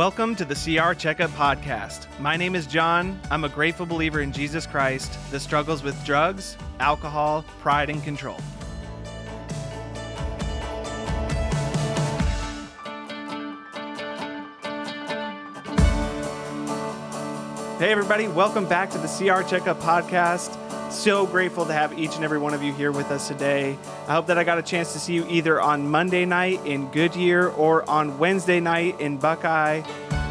Welcome to the CR Checkup Podcast. My name is John. I'm a grateful believer in Jesus Christ that struggles with drugs, alcohol, pride, and control. Hey, everybody, welcome back to the CR Checkup Podcast. So grateful to have each and every one of you here with us today. I hope that I got a chance to see you either on Monday night in Goodyear or on Wednesday night in Buckeye.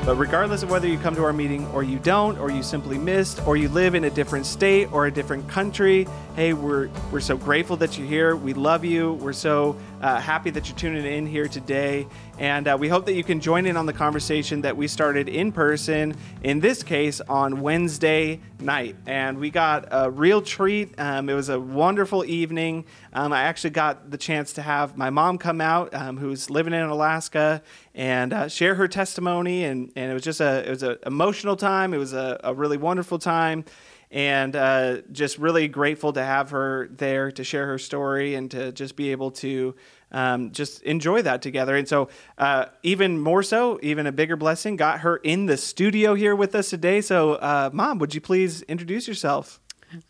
But regardless of whether you come to our meeting or you don't, or you simply missed, or you live in a different state or a different country, hey, we're we're so grateful that you're here. We love you. We're so uh, happy that you're tuning in here today, and uh, we hope that you can join in on the conversation that we started in person. In this case, on Wednesday night, and we got a real treat. Um, it was a wonderful evening. Um, I actually got the chance to have my mom come out, um, who's living in Alaska, and uh, share her testimony. And, and it was just a it was an emotional time. It was a, a really wonderful time and uh, just really grateful to have her there to share her story and to just be able to um, just enjoy that together. And so, uh, even more so, even a bigger blessing, got her in the studio here with us today. So, uh, Mom, would you please introduce yourself?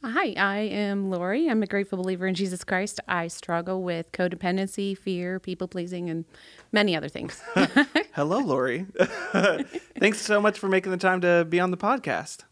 Hi, I am Lori. I'm a grateful believer in Jesus Christ. I struggle with codependency, fear, people pleasing, and many other things. Hello, Lori. Thanks so much for making the time to be on the podcast.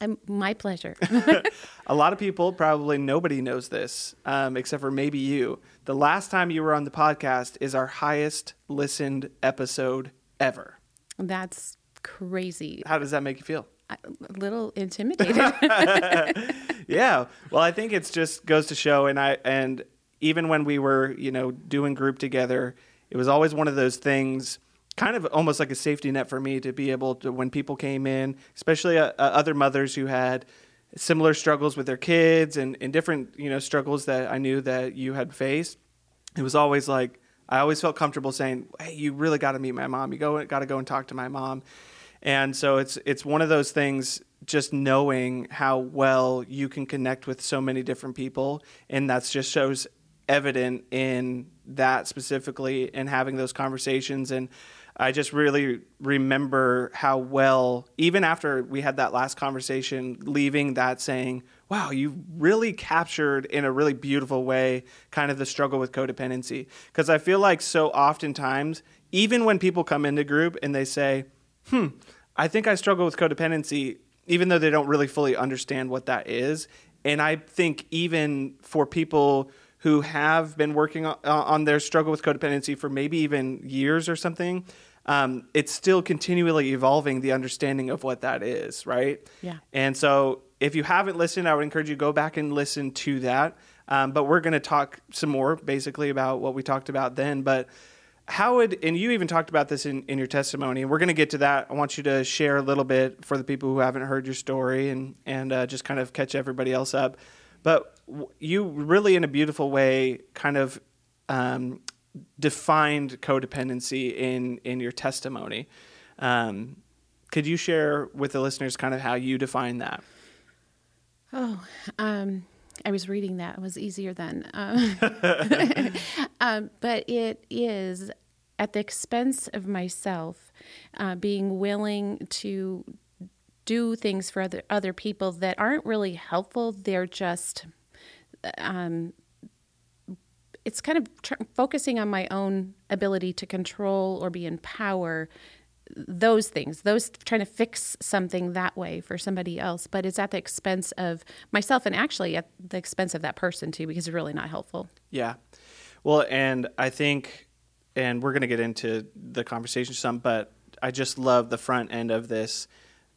Um, my pleasure. a lot of people, probably nobody knows this, um, except for maybe you. The last time you were on the podcast is our highest listened episode ever. That's crazy. How does that make you feel? A little intimidated. yeah. Well, I think it's just goes to show, and I and even when we were, you know, doing group together, it was always one of those things kind of almost like a safety net for me to be able to when people came in, especially uh, uh, other mothers who had similar struggles with their kids and, and different you know struggles that I knew that you had faced. It was always like I always felt comfortable saying, "Hey, you really got to meet my mom. You go got to go and talk to my mom." And so it's it's one of those things just knowing how well you can connect with so many different people and that just shows evident in that specifically and having those conversations and I just really remember how well, even after we had that last conversation, leaving that saying, wow, you really captured in a really beautiful way kind of the struggle with codependency. Because I feel like so oftentimes, even when people come into group and they say, hmm, I think I struggle with codependency, even though they don't really fully understand what that is. And I think even for people who have been working on, their struggle with codependency for maybe even years or something, um, it's still continually evolving the understanding of what that is, right? Yeah. And so if you haven't listened, I would encourage you to go back and listen to that. Um, but we're going to talk some more basically about what we talked about then. But how would, and you even talked about this in, in your testimony, and we're going to get to that. I want you to share a little bit for the people who haven't heard your story and, and uh, just kind of catch everybody else up. But you really, in a beautiful way, kind of um, defined codependency in in your testimony. Um, could you share with the listeners kind of how you define that? Oh, um, I was reading that. It was easier then. Um, um, but it is at the expense of myself, uh, being willing to do things for other other people that aren't really helpful. They're just um, it's kind of tr- focusing on my own ability to control or be in power those things those trying to fix something that way for somebody else but it's at the expense of myself and actually at the expense of that person too because it's really not helpful. Yeah. Well and i think and we're going to get into the conversation some but i just love the front end of this.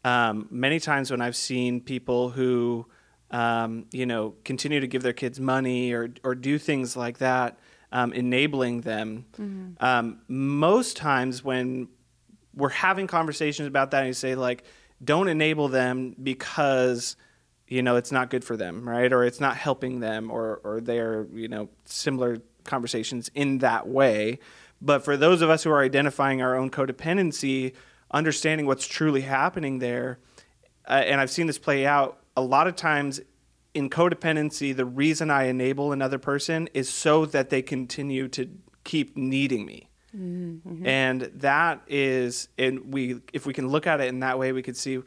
Um, many times when i've seen people who um, you know, continue to give their kids money or or do things like that, um, enabling them. Mm-hmm. Um, most times when we're having conversations about that, and you say like, don't enable them because you know it's not good for them, right? Or it's not helping them, or or they're you know similar conversations in that way. But for those of us who are identifying our own codependency, understanding what's truly happening there, uh, and I've seen this play out a lot of times in codependency, the reason I enable another person is so that they continue to keep needing me. Mm-hmm. And that is, and we, if we can look at it in that way, we could see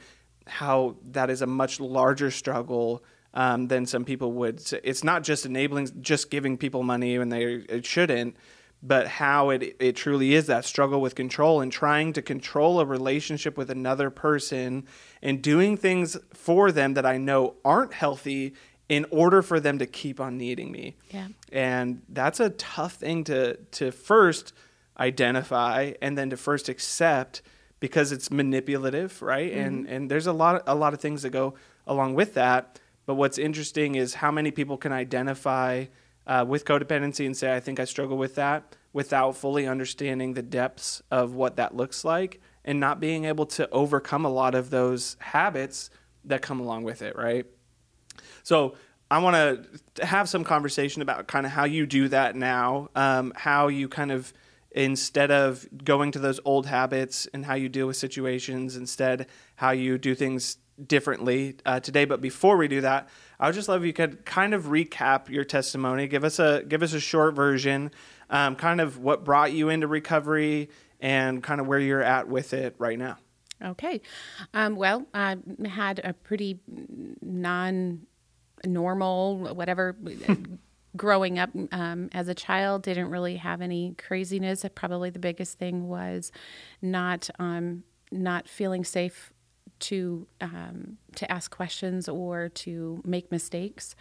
how that is a much larger struggle um, than some people would. It's not just enabling, just giving people money when they it shouldn't, but how it it truly is that struggle with control and trying to control a relationship with another person and doing things for them that I know aren't healthy in order for them to keep on needing me. Yeah. And that's a tough thing to to first identify and then to first accept because it's manipulative, right? Mm-hmm. And and there's a lot a lot of things that go along with that. But what's interesting is how many people can identify uh, with codependency and say, I think I struggle with that without fully understanding the depths of what that looks like and not being able to overcome a lot of those habits that come along with it, right? So I want to have some conversation about kind of how you do that now, um, how you kind of instead of going to those old habits and how you deal with situations, instead how you do things differently uh, today. But before we do that, I would just love if you could kind of recap your testimony. Give us a give us a short version, um, kind of what brought you into recovery and kind of where you're at with it right now. Okay, um, well, I had a pretty non normal whatever. growing up um, as a child didn't really have any craziness probably the biggest thing was not um, not feeling safe to um, to ask questions or to make mistakes.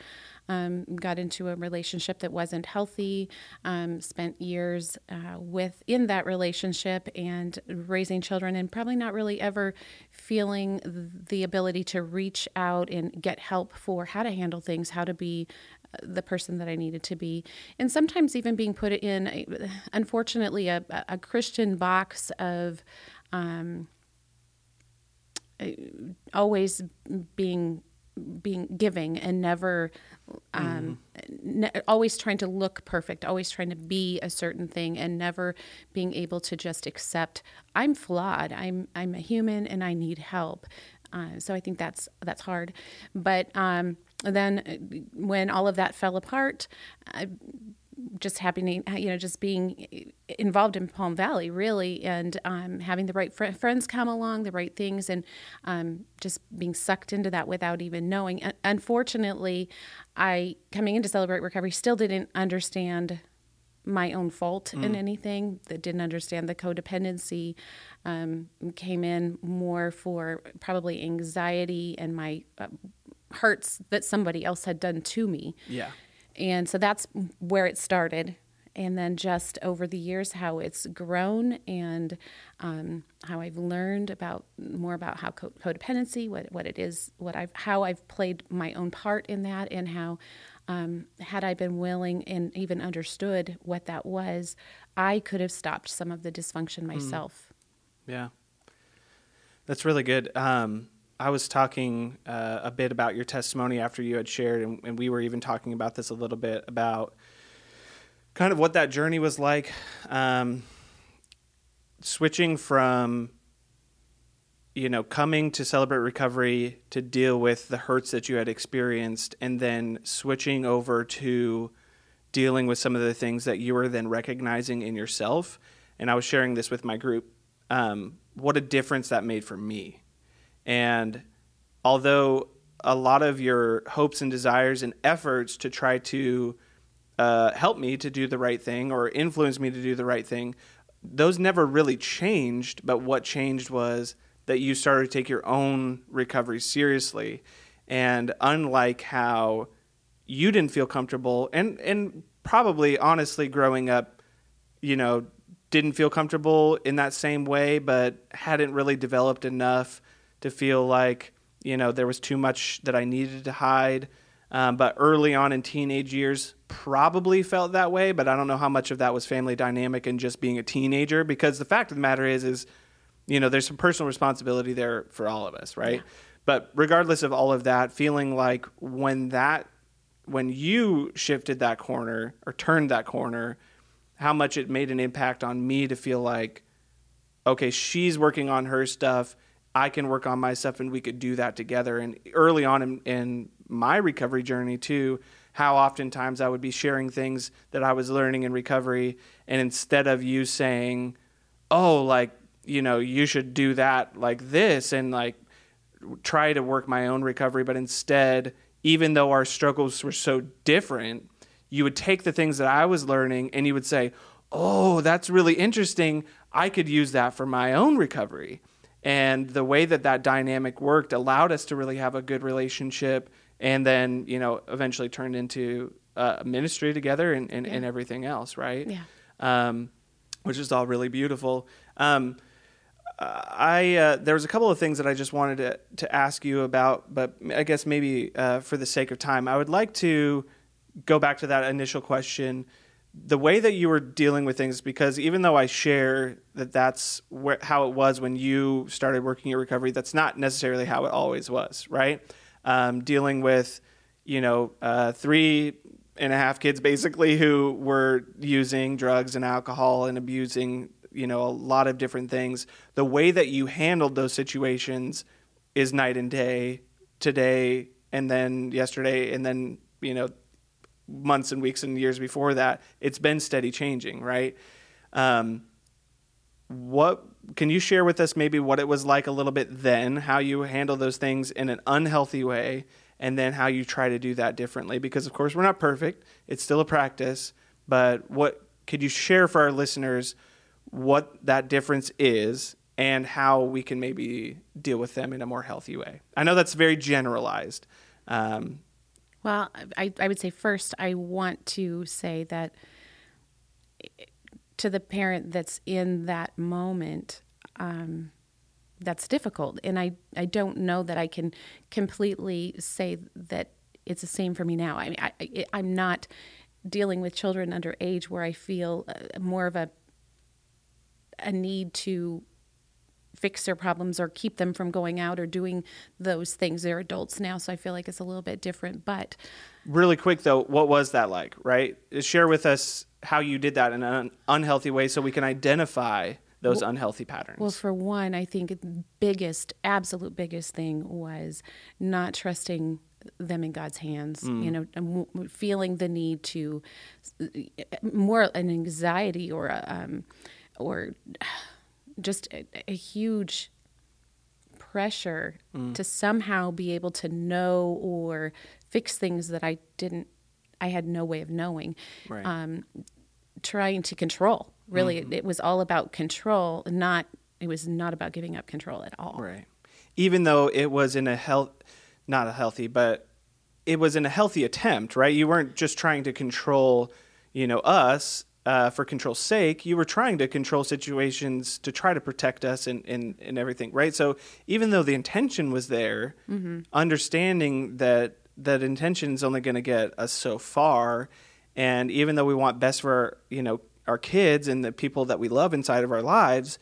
Um, got into a relationship that wasn't healthy. Um, spent years uh, within that relationship and raising children, and probably not really ever feeling the ability to reach out and get help for how to handle things, how to be uh, the person that I needed to be, and sometimes even being put in, unfortunately, a, a Christian box of. Um, always being being giving and never um, mm. ne- always trying to look perfect always trying to be a certain thing and never being able to just accept i'm flawed. I'm i'm a human and i need help. Uh, so i think that's that's hard. But um, then uh, when all of that fell apart I, just happening, you know, just being involved in Palm Valley, really, and um, having the right fr- friends come along, the right things, and um, just being sucked into that without even knowing. Unfortunately, I, coming into Celebrate Recovery, still didn't understand my own fault mm. in anything, that didn't understand the codependency, um, came in more for probably anxiety and my uh, hurts that somebody else had done to me. Yeah and so that's where it started. And then just over the years, how it's grown and um, how I've learned about more about how co- codependency, what, what it is, what I've, how I've played my own part in that, and how um, had I been willing and even understood what that was, I could have stopped some of the dysfunction hmm. myself. Mm. Yeah, that's really good. Um, I was talking uh, a bit about your testimony after you had shared, and, and, we were even talking about this a little bit about kind of what that journey was like, um, switching from you know coming to celebrate recovery to deal with the hurts that you had experienced, and then switching over to dealing with some of the things that you were then recognizing in yourself. And I was sharing this with my group. Um, what a difference that made for me and although a lot of your hopes and desires and efforts to try to uh, help me to do the right thing or influence me to do the right thing, those never really changed. But what changed was that you started to take your own recovery seriously. And unlike how you didn't feel comfortable, and, and probably honestly growing up, you know, didn't feel comfortable in that same way, but hadn't really developed enough to feel like you know there was too much that I needed to hide. Um, but early on in teenage years, probably felt that way. But I don't know how much of that was family dynamic and just being a teenager. Because the fact of the matter is, is you know, there's some personal responsibility there for all of us, right? Yeah. But regardless of all of that, feeling like when that when you shifted that corner or turned that corner, how much it made an impact on me to feel like, okay, she's working on her stuff I can work on my stuff and we could do that together. And early on in, in my recovery journey too. How oftentimes I would be sharing things that I was learning in recovery, and instead of you saying, "Oh, like you know, you should do that like this," and like try to work my own recovery, but instead, even though our struggles were so different, you would take the things that I was learning and you would say, "Oh, that's really interesting. I could use that for my own recovery." And the way that that dynamic worked allowed us to really have a good relationship and then, you know, eventually turned into a ministry together and, and, Yeah. and everything else, right? Yeah. Um, which is all really beautiful. Um, I uh, there was a couple of things that I just wanted to to ask you about, but I guess maybe uh, for the sake of time, I would like to go back to that initial question. The way that you were dealing with things, because even though I share that that's how it was when you started working your recovery, that's not necessarily how it always was, right? Um, dealing with, you know, uh, three and a half kids basically who were using drugs and alcohol and abusing you know a lot of different things the way that you handled those situations is night and day today and then yesterday and then you know months and weeks and years before that it's been steady changing right? Um, what can you share with us maybe what it was like a little bit then how you handle those things in an unhealthy way and then how you try to do that differently? Because of course we're not perfect. It's still a practice. But what could you share for our listeners what that difference is and how we can maybe deal with them in a more healthy way? I know that's very generalized um, Well, I, I would say first, I want to say that to the parent that's in that moment, um, that's difficult. And I, I don't know that I can completely say that it's the same for me now. I mean, I, I, I'm not dealing with children under age where I feel uh, more of a, a need to fix their problems or keep them from going out or doing those things. They're adults now, so I feel like it's a little bit different. But really quick though what was that like right share with us how you did that in an unhealthy way so we can identify those unhealthy patterns Well, for one, I think the biggest, absolute biggest thing was not trusting them in God's hands. You know, feeling the need to more an anxiety or a, um, or just a, a huge pressure to somehow be able to know or fix things that I didn't, I had no way of knowing right. um, trying to control. Really, it, it was all about control, not it was not about giving up control at all. right. Even though it was in a health not a healthy but it was in a healthy attempt right? You weren't just trying to control you know us uh, for control's sake you were trying to control situations to try to protect us and, and, and everything right? So even though the intention was there understanding that that intention is only going to get us so far and even though we want best for our, you know our kids and the people that we love inside of our lives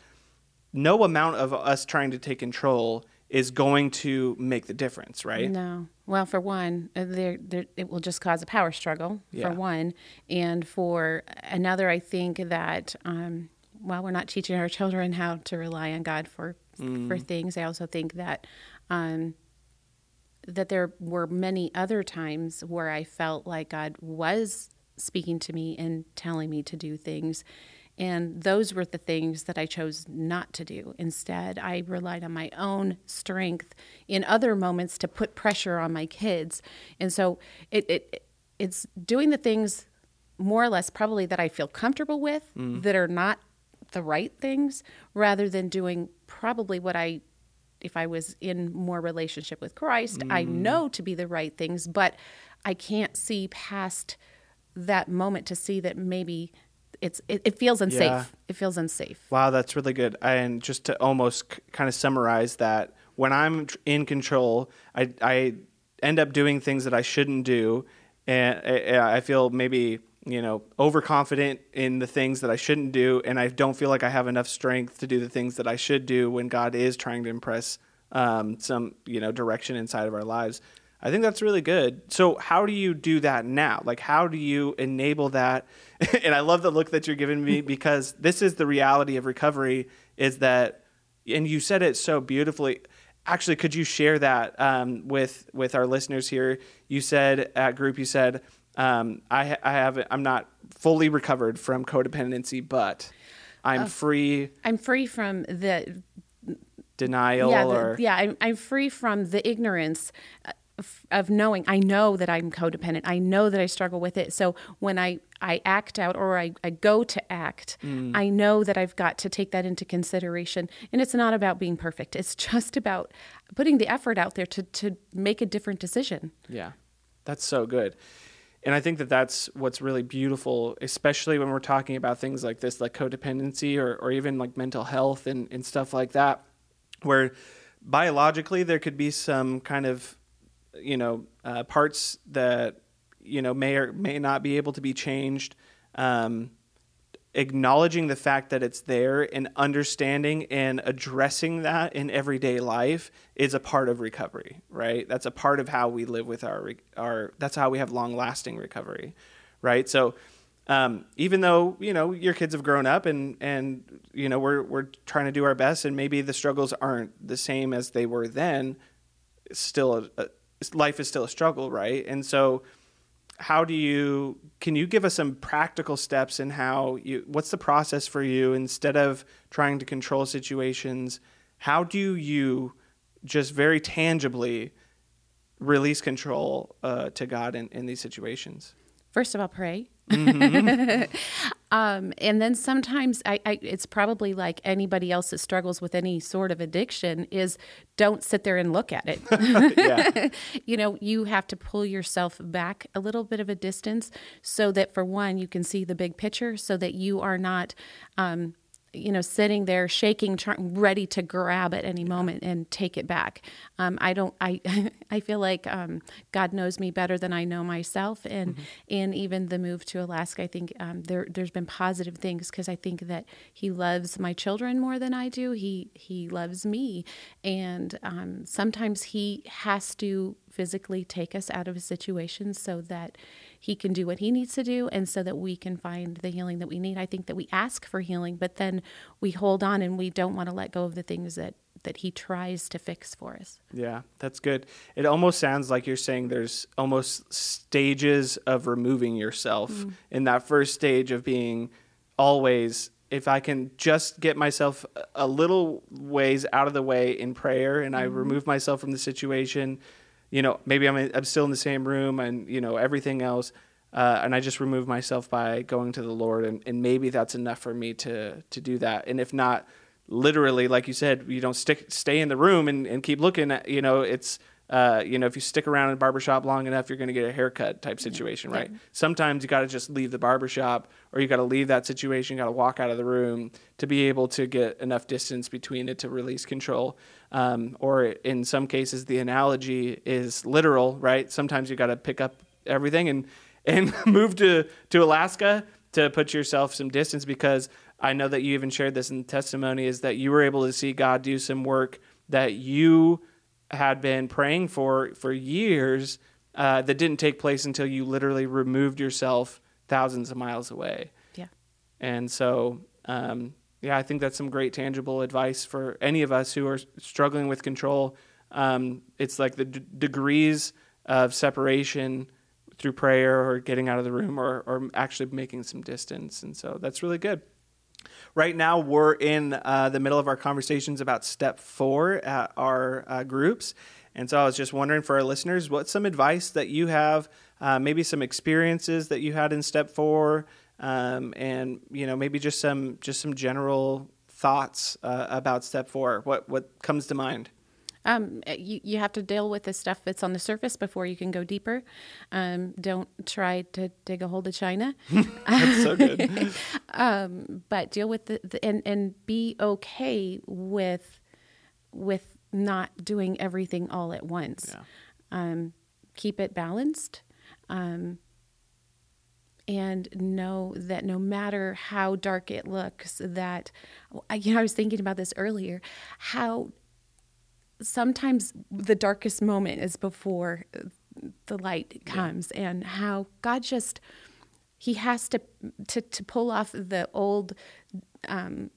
no amount of us trying to take control is going to make the difference, right? No. Well, for one, uh, there, there it will just cause a power struggle. Yeah. For one, and for another, I think that um, while we're not teaching our children how to rely on God for for things, I also think that. Um, that there were many other times where I felt like God was speaking to me and telling me to do things. And those were the things that I chose not to do. Instead, I relied on my own strength in other moments to put pressure on my kids. And so it, it it's doing the things more or less probably that I feel comfortable with mm. that are not the right things rather than doing probably what I if I was in more relationship with Christ, I mm. know to be the right things, but I can't see past that moment to see that maybe it's it, it feels unsafe. Yeah. It feels unsafe. Wow, that's really good. And just to almost c- kind of summarize that, when I'm tr- in control, I, I end up doing things that I shouldn't do, and I, I feel maybe you know overconfident in the things that I shouldn't do, and I don't feel like I have enough strength to do the things that I should do when God is trying to impress um, some you know direction inside of our lives. I think that's really good. So, how do you do that now? Like, how do you enable that? and I love the look that you're giving me because this is the reality of recovery is that, and you said it so beautifully. actually, could you share that um, with with our listeners here? You said at group, you said, um, I, I have, I'm not fully recovered from codependency, but I'm free I'm free from the denial yeah, the- or yeah. I'm, I'm free from the ignorance of, of knowing. I know that I'm codependent. I know that I struggle with it. So when I I act out or I, I go to act, Mm. I know that I've got to take that into consideration. And it's not about being perfect. It's just about putting the effort out there to to make a different decision. Yeah, that's so good. And I think that that's what's really beautiful, especially when we're talking about things like this, like codependency or, or even like mental health and, and stuff like that, where biologically there could be some kind of, you know, uh, parts that, you know, may or may not be able to be changed. Um, acknowledging the fact that it's there and understanding and addressing that in everyday life is a part of recovery right that's a part of how we live with our our that's how we have long lasting recovery right so um, even though you know your kids have grown up and and you know we're we're trying to do our best and maybe the struggles aren't the same as they were then still a, a life is still a struggle right and so how do you can you give us some practical steps in how you what's the process for you instead of trying to control situations how do you just very tangibly release control uh, to god in, in these situations First of all, pray. Mm-hmm. um, and then sometimes I, I, it's probably like anybody else that struggles with any sort of addiction is don't sit there and look at it. you know, you have to pull yourself back a little bit of a distance so that for one, you can see the big picture so that you are not, um, you know, sitting there shaking, try, ready to grab at any moment and take it back. Um, I don't. I I feel like um, God knows me better than I know myself, and and even the move to Alaska, I think um, there there's been positive things because I think that He loves my children more than I do. He He loves me, and um, sometimes He has to physically take us out of a situation so that he can do what he needs to do and so that we can find the healing that we need. I think that we ask for healing, but then we hold on and we don't want to let go of the things that that he tries to fix for us. Yeah, that's good. It almost sounds like you're saying there's almost stages of removing yourself. Mm. In that first stage of being always, if I can just get myself a little ways out of the way in prayer and I mm-hmm. remove myself from the situation, you know, maybe I'm, I'm still in the same room and, you know, everything else. Uh, and I just remove myself by going to the Lord, and, and maybe that's enough for me to to do that. And if not, literally, like you said, you don't stick stay in the room and, and keep looking at you know it's uh, you know if you stick around in a barbershop long enough, you're going to get a haircut type situation, right? Sometimes you got to just leave the barbershop, or you got to leave that situation, you got to walk out of the room to be able to get enough distance between it to release control. Um, or in some cases, the analogy is literal, right? Sometimes you got to pick up everything and and move to to Alaska to put yourself some distance because I know that you even shared this in the testimony is that you were able to see God do some work that you had been praying for for years uh, that didn't take place until you literally removed yourself thousands of miles away. Yeah. And so, um, yeah, I think that's some great tangible advice for any of us who are struggling with control. Um, it's like the d- degrees of separation through prayer or getting out of the room or, or actually making some distance. And so that's really good. Right now, we're in uh, the middle of our conversations about step four at our uh, groups. And so I was just wondering for our listeners, what's some advice that you have, uh, maybe some experiences that you had in step four, um, and you know maybe just some just some general thoughts uh, about step four. What what comes to mind? Um, you, you have to deal with the stuff that's on the surface before you can go deeper. Um, don't try to dig a hole to China. That's so good. um, but deal with the, the and and be okay with with not doing everything all at once. Yeah. Um, keep it balanced, um, and know that no matter how dark it looks, that you know I was thinking about this earlier, how sometimes the darkest moment is before the light comes, and how God just he has to to to pull off the old um,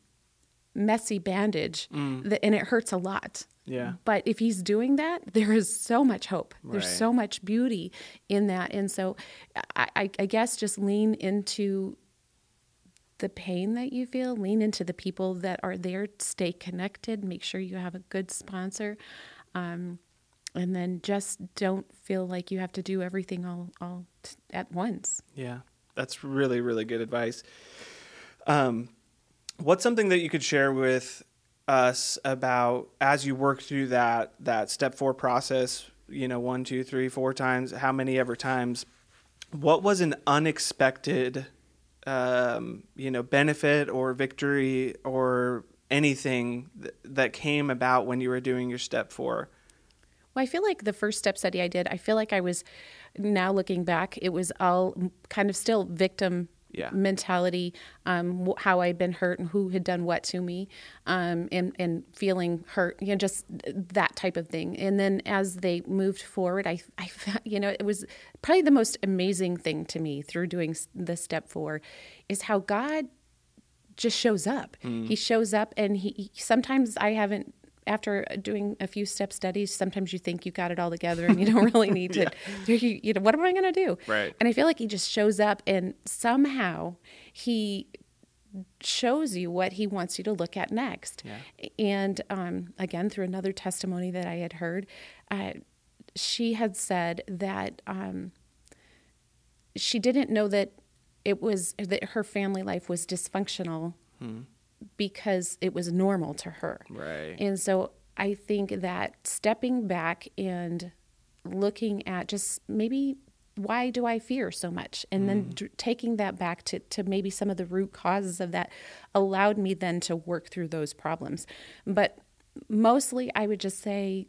messy bandage, that, and it hurts a lot. Yeah. But if he's doing that, there is so much hope. There's so much beauty in that. And so I, I guess just lean into the pain that you feel, lean into the people that are there, stay connected, make sure you have a good sponsor. Um, and then just don't feel like you have to do everything all, all t- at once. Yeah, that's really, really good advice. Um, what's something that you could share with us about as you work through that that step four process? You know, one, two, three, four times, how many ever times? What was an unexpected, um, you know, benefit or victory or anything th- that came about when you were doing your step four? Well, I feel like the first step study I did, I feel like I was now looking back, it was all kind of still victim Yeah. mentality, um, how I'd been hurt and who had done what to me, um, and and feeling hurt, you know, just that type of thing. And then as they moved forward, I I found, you know it was probably the most amazing thing to me through doing the step four, is how God just shows up. He shows up, and he- sometimes I haven't. After doing a few step studies, sometimes you think you got it all together and you don't really need to. You, you know, what am I going to do? Right. And I feel like he just shows up, and somehow he shows you what he wants you to look at next. Yeah. And um, again, through another testimony that I had heard, uh, she had said that um, she didn't know that it was that her family life was dysfunctional because it was normal to her. Right. And so I think that stepping back and looking at just maybe why do I fear so much? And then mm. d- taking that back to, to maybe some of the root causes of that allowed me then to work through those problems. But mostly I would just say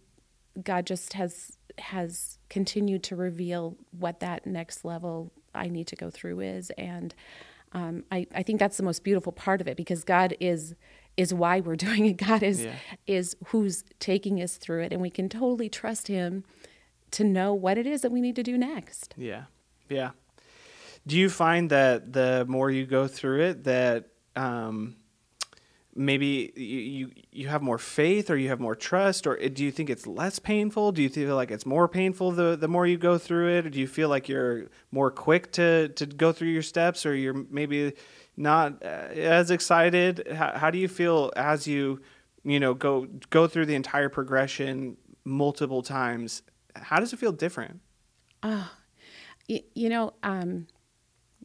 God just has has continued to reveal what that next level I need to go through is and um, I, I think that's the most beautiful part of it because God is is why we're doing it. God is Yeah. is who's taking us through it, and we can totally trust Him to know what it is that we need to do next. Yeah. Yeah. Do you find that the more you go through it, that um, maybe you, you you have more faith, or you have more trust, or do you think it's less painful? Do you feel like it's more painful the the more you go through it? Or do you feel like you're more quick to to go through your steps, or you're maybe not uh, as excited? How, how do you feel as you you know go go through the entire progression multiple times? How does it feel different? Y- you know, um,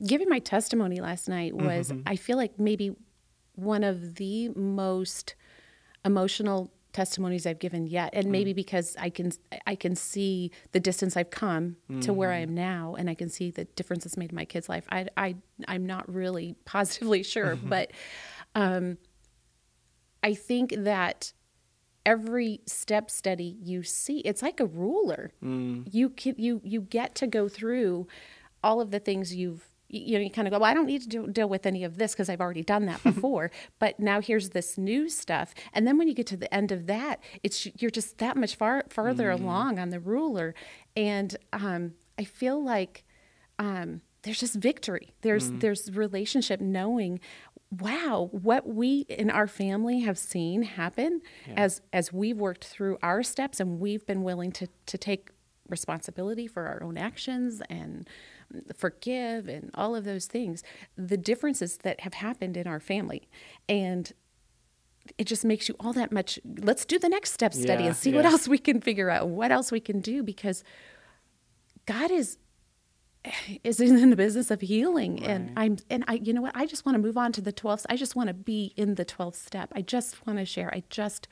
giving my testimony last night was, I feel like maybe one of the most emotional testimonies I've given yet, and maybe mm. because I can I can see the distance I've come to where I am mm-hmm. now, and I can see the difference it's made in my kid's life. I I I'm not really positively sure, mm-hmm. but um, I think that every step study you see it's like a ruler. Mm. You can you you get to go through all of the things you've you know you kind of go well i don't need to do, deal with any of this because i've already done that before. But now here's this new stuff. And then when you get to the end of that it's you're just that much far farther along on the ruler. And um, i feel like um, there's just victory. There's there's relationship, knowing, wow, what we in our family have seen happen as as we've worked through our steps and we've been willing to to take responsibility for our own actions and forgive and all of those things. The differences that have happened in our family, and it just makes you all that much. Let's do the next step study Yeah, and see what else we can figure out, what else we can do, because God is is in the business of healing. And i'm and i you know what? I just want to move on to the 12th i just want to be in the 12th step. I just want to share. I just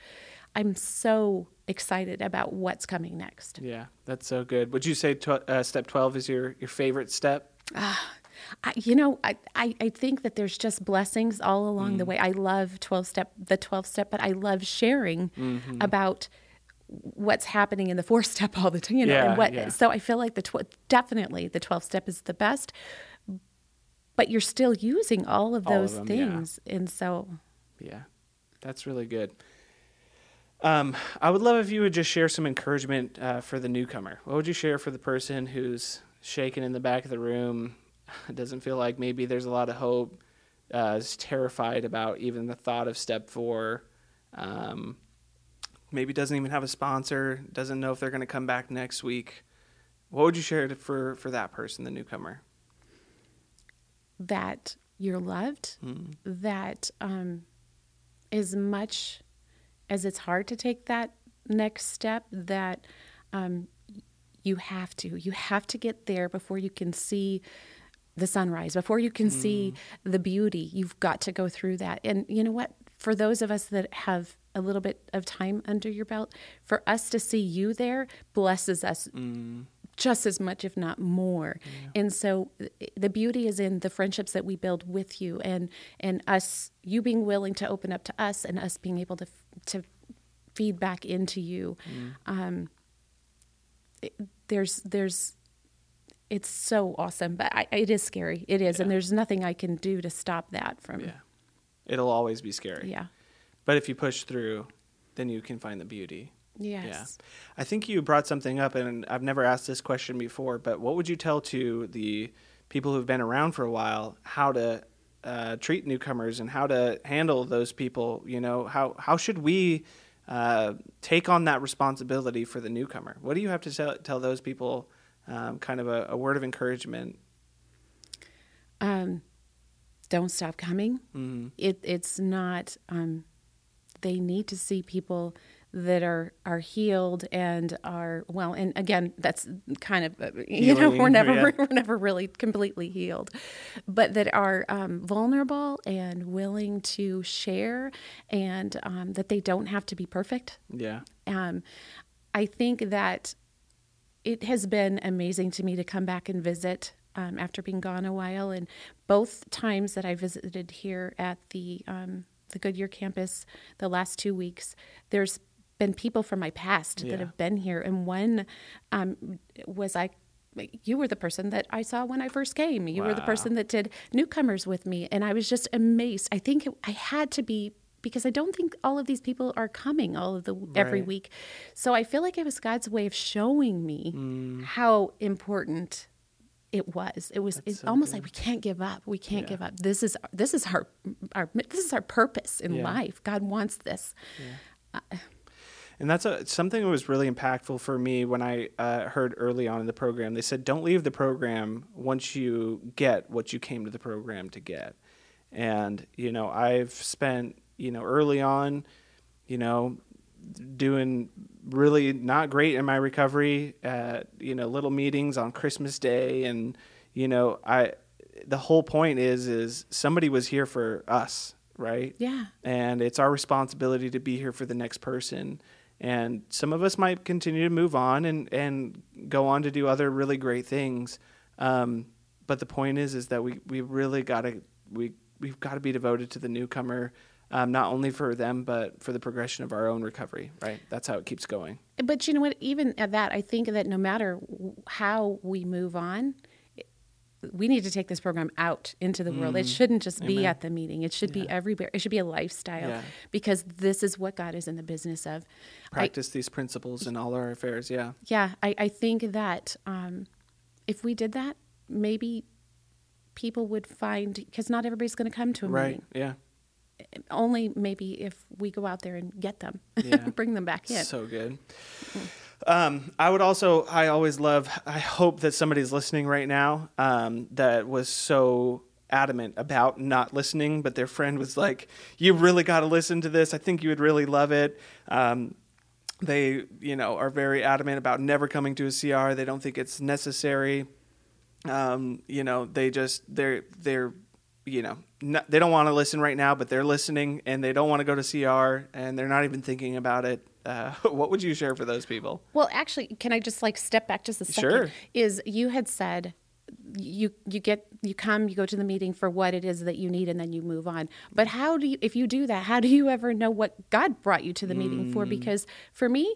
i'm so excited about what's coming next Yeah, that's so good. Would you say tw- uh, step 12 is your, your favorite step? I, you know I, I i think that there's just blessings all along Mm. the way i love 12 step the 12 step but i love sharing Mm-hmm. about what's happening in the fourth step all the time you know Yeah, and what yeah. so i feel like the tw- definitely the 12 step is the best but you're still using all of All of those them, yeah. things and so Yeah, that's really good. Um, I would love if you would just share some encouragement uh, for the newcomer. What would you share for the person who's shaking in the back of the room, doesn't feel like maybe there's a lot of hope, uh, is terrified about even the thought of step four, um, maybe doesn't even have a sponsor, doesn't know if they're going to come back next week, what would you share for for that person, the newcomer? That you're loved. Mm. That um, as much as it's hard to take that next step, that um, you have to. You have to get there before you can see the sunrise, before you can see mm. the beauty. You've got to go through that. And you know what? For those of us that have a little bit of time under your belt, for us to see you there blesses us mm. just as much, if not more. And so eh, the beauty is in the friendships that we build with you and and us you being willing to open up to us and us being able to to feed back into you. Um, it- there's there's it's so awesome, but I, it is scary. It is, and there's nothing I can do to stop that from. Yeah. It'll always be scary. Yeah. But if you push through, then you can find the beauty. Yes. Yeah. I think you brought something up, and I've never asked this question before, but what would you tell to the people who've been around for a while how to uh, treat newcomers and how to handle those people? You know, how, how should we uh, take on that responsibility for the newcomer? What do you have to tell, tell those people, um, kind of a, a word of encouragement? Um, don't stop coming. Mm, It it's not. Um, they need to see people that are are healed and are well. And again, that's kind of uh, you know we're never yeah. we're never really completely healed, but that are um, vulnerable and willing to share, and um, that they don't have to be perfect. yeah. um, I think that it has been amazing to me to come back and visit um, after being gone a while. And both times that I visited here at the um, the Goodyear campus, the last two weeks, there's been people from my past Yeah. that have been here. And one um, was I. You were the person that I saw when I first came. You were the person that did newcomers with me, and I was just amazed. I think it, I had to be because I don't think all of these people are coming all of the every week. So I feel like it was God's way of showing me Mm. how important it was. It was it's so almost good. like we can't give up. We can't Yeah. give up. This is this is our our this is our purpose in Yeah. life. God wants this. And that's a, something that was really impactful for me when I uh, heard early on in the program. They said, don't leave the program once you get what you came to the program to get. And, you know, I've spent, you know, early on, you know, doing really not great in my recovery at, you know, little meetings on Christmas Day. And, you know, I, the whole point is, is somebody was here for us, right? Yeah. and it's our responsibility to be here for the next person and some of us might continue to move on and, and go on to do other really great things. Um, but the point is is that we, we really got to we, we've got to be devoted to the newcomer um, not only for them but for the progression of our own recovery right? That's how it keeps going. But you know what? Even at that, I think that no matter how we move on, we need to take this program out into the world. It shouldn't just be Mm. At the meeting. It should be everywhere. It should be a lifestyle Yeah. because this is what God is in the business of. I, practice these principles in all our affairs yeah yeah, I, I think that um, if we did that, maybe people would find because not everybody's going to come to a right meeting. yeah Only maybe if we go out there and get them, Yeah. bring them back in. So good. Um, I would also, I always love, I hope that somebody's listening right now um, that was so adamant about not listening, but their friend was like, You really got to listen to this. I think you would really love it. Um, they, you know, are very adamant about never coming to a CR. They don't think it's necessary. Um, you know, they just, they're, they're, you know, they don't want to listen right now, but they're listening and they don't want to go to CR and they're not even thinking about it. Uh, what would you share for those people? Well, actually, can I just like step back just a second? Sure. Is you had said you you get you come you go to the meeting for what it is that you need and then you move on. But how do you if you do that, how do you ever know what God brought you to the meeting for? Mm. Because for me,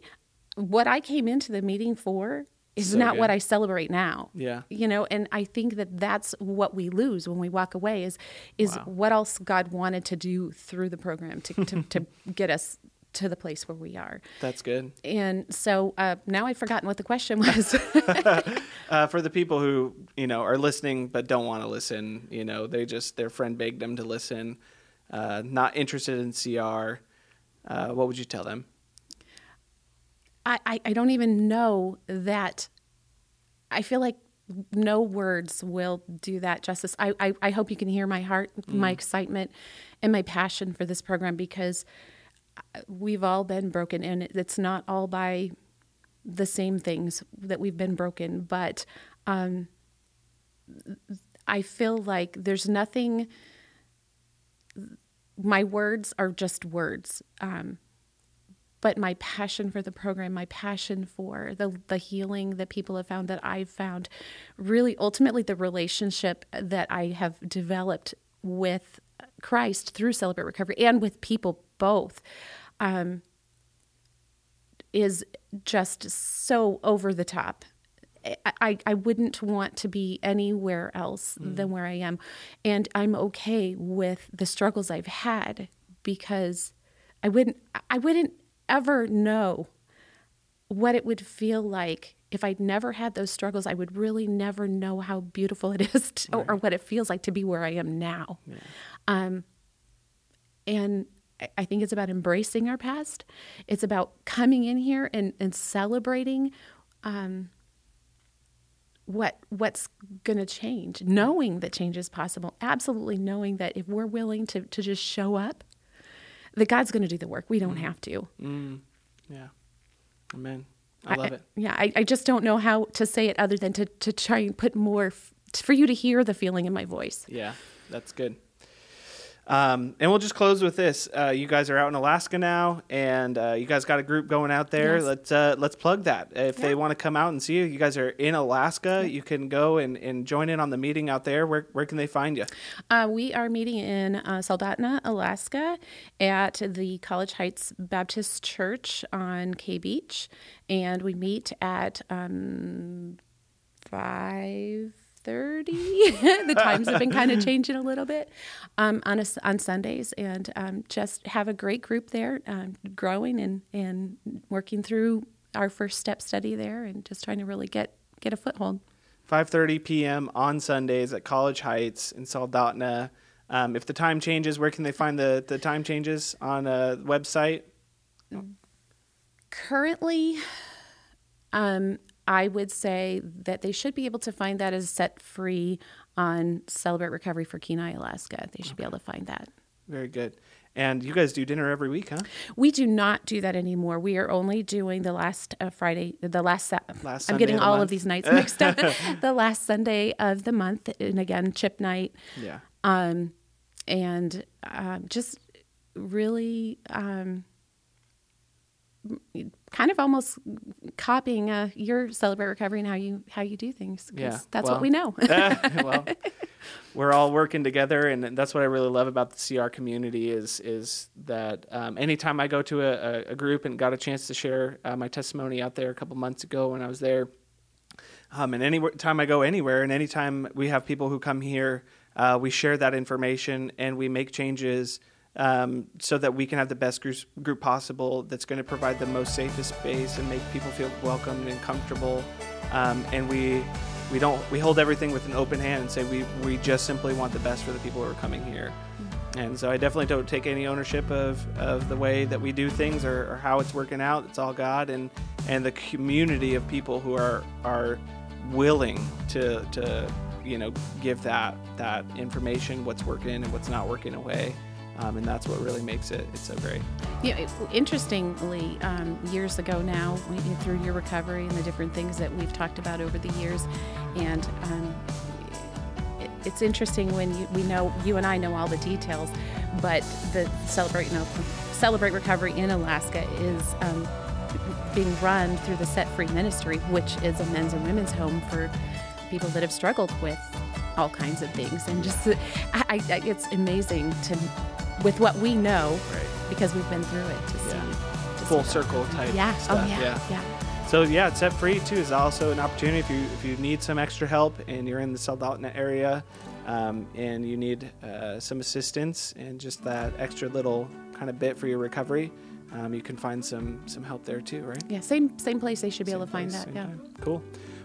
what I came into the meeting for is So not what. I celebrate now. Yeah. You know, and I think that that's what we lose when we walk away is is Wow. what else God wanted to do through the program to to, to get us to the place where we are. That's good. And so uh, now I've forgotten what the question was. Uh, for the people who you know are listening but don't want to listen, you know, they just their friend begged them to listen, uh, not interested in CR. Uh, what would you tell them? I, I, I don't even know that. I feel like no words will do that justice. I, I, I hope you can hear my heart, my excitement, and my passion for this program because uh, we've all been broken, and it's not all by the same things that we've been broken, but um, I feel like there's nothing. My words are just words. Um, but my passion for the program, my passion for the the healing that people have found that I've found, really ultimately the relationship that I have developed with Christ through Celebrate Recovery and with people both, um, is just so over the top. I, I wouldn't want to be anywhere else mm. than where I am. And I'm okay with the struggles I've had because I wouldn't I wouldn't ever know what it would feel like if I'd never had those struggles, I would really never know how beautiful it is to, right. or, what it feels like to be where I am now. Yeah. Um, and I think it's about embracing our past. It's about coming in here and, and celebrating um, what what's going to change, knowing that change is possible. Absolutely knowing that if we're willing to to just show up that God's going to do the work. We don't mm. have to. Mm. Yeah. Amen. I love I, it. Yeah. I, I just don't know how to say it other than to, to try and put more, f- for you to hear the feeling in my voice. Yeah. That's good. Um, and we'll just close with this. Uh, you guys are out in Alaska now, and uh, you guys got a group going out there. Yes. Let's uh, let's plug that. If yeah. they want to come out and see you, you guys are in Alaska. Yeah. You can go and, and join in on the meeting out there. Where where can they find you? Uh, we are meeting in uh, Soldotna, Alaska, at the College Heights Baptist Church on K Beach, and we meet at um, five 30 the times have been kind of changing a little bit um, on, a, on sundays and um, just have a great group there um, growing and, and working through our first step study there and just trying to really get get a foothold. 5.30 p.m on sundays at college heights in soldotna um, if the time changes where can they find the, the time changes on a website? Currently um, I would say that they should be able to find that as set free on Celebrate Recovery for Kenai, Alaska. They should okay. be able to find that. Very good. And you guys do dinner every week, huh? We do not do that anymore. We are only doing the last uh, Friday, the last. last I'm getting of all month. of these nights mixed up. the last Sunday of the month, and again, chip night. Yeah. Um, and um, just really um, kind of almost copying uh, your celebrate recovery and how you how you do things. Yeah, that's well, what we know. well, we're all working together, and that's what I really love about the CR community is is that um, anytime I go to a, a, group and got a chance to share uh, my testimony out there a couple months ago when I was there, um, and any time I go anywhere, and anytime we have people who come here, uh, we share that information and we make changes um, so that we can have the best group, group possible that's going to provide the most safest space and make people feel welcome and comfortable. Um, and we we don't we hold everything with an open hand and say we we just simply want the best for the people who are coming here. And so I definitely don't take any ownership of, of the way that we do things or, or how it's working out. It's all God and and the community of people who are are willing to to you know give that that information, what's working and what's not working away. Um, and that's what really makes it it's so great. Yeah, interestingly, um, years ago now, through your recovery and the different things that we've talked about over the years, and um, it, it's interesting when you, we know you and I know all the details, but the celebrate you know, celebrate recovery in Alaska is um, being run through the Set Free Ministry, which is a men's and women's home for people that have struggled with all kinds of things and just I, I, it's amazing to with what we know right. because we've been through it to yeah. see to full see circle type yeah stuff. oh yeah, yeah yeah so yeah it's set free too is also an opportunity if you if you need some extra help and you're in the South Soldotna area um, and you need uh, some assistance and just that extra little kind of bit for your recovery um, you can find some some help there too right yeah same same place they should be same able to find that yeah time. cool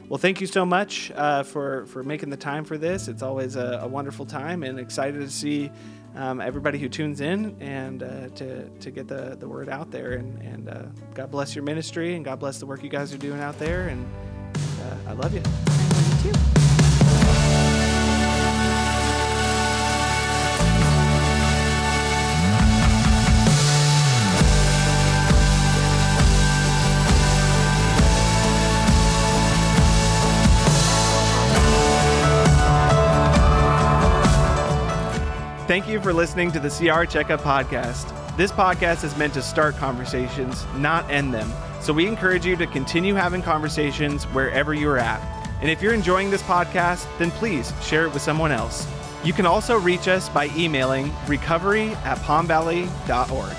Well, thank you so much uh, for for making the time for this. It's always a, a wonderful time, and excited to see um, everybody who tunes in and uh, to to get the the word out there. And and uh, God bless your ministry, and God bless the work you guys are doing out there. And uh, I love you. I love you too. Thank you for listening to the CR Checkup Podcast. This podcast is meant to start conversations, not end them. So we encourage you to continue having conversations wherever you are at. And if you're enjoying this podcast, then please share it with someone else. You can also reach us by emailing recovery at palmvalley.org.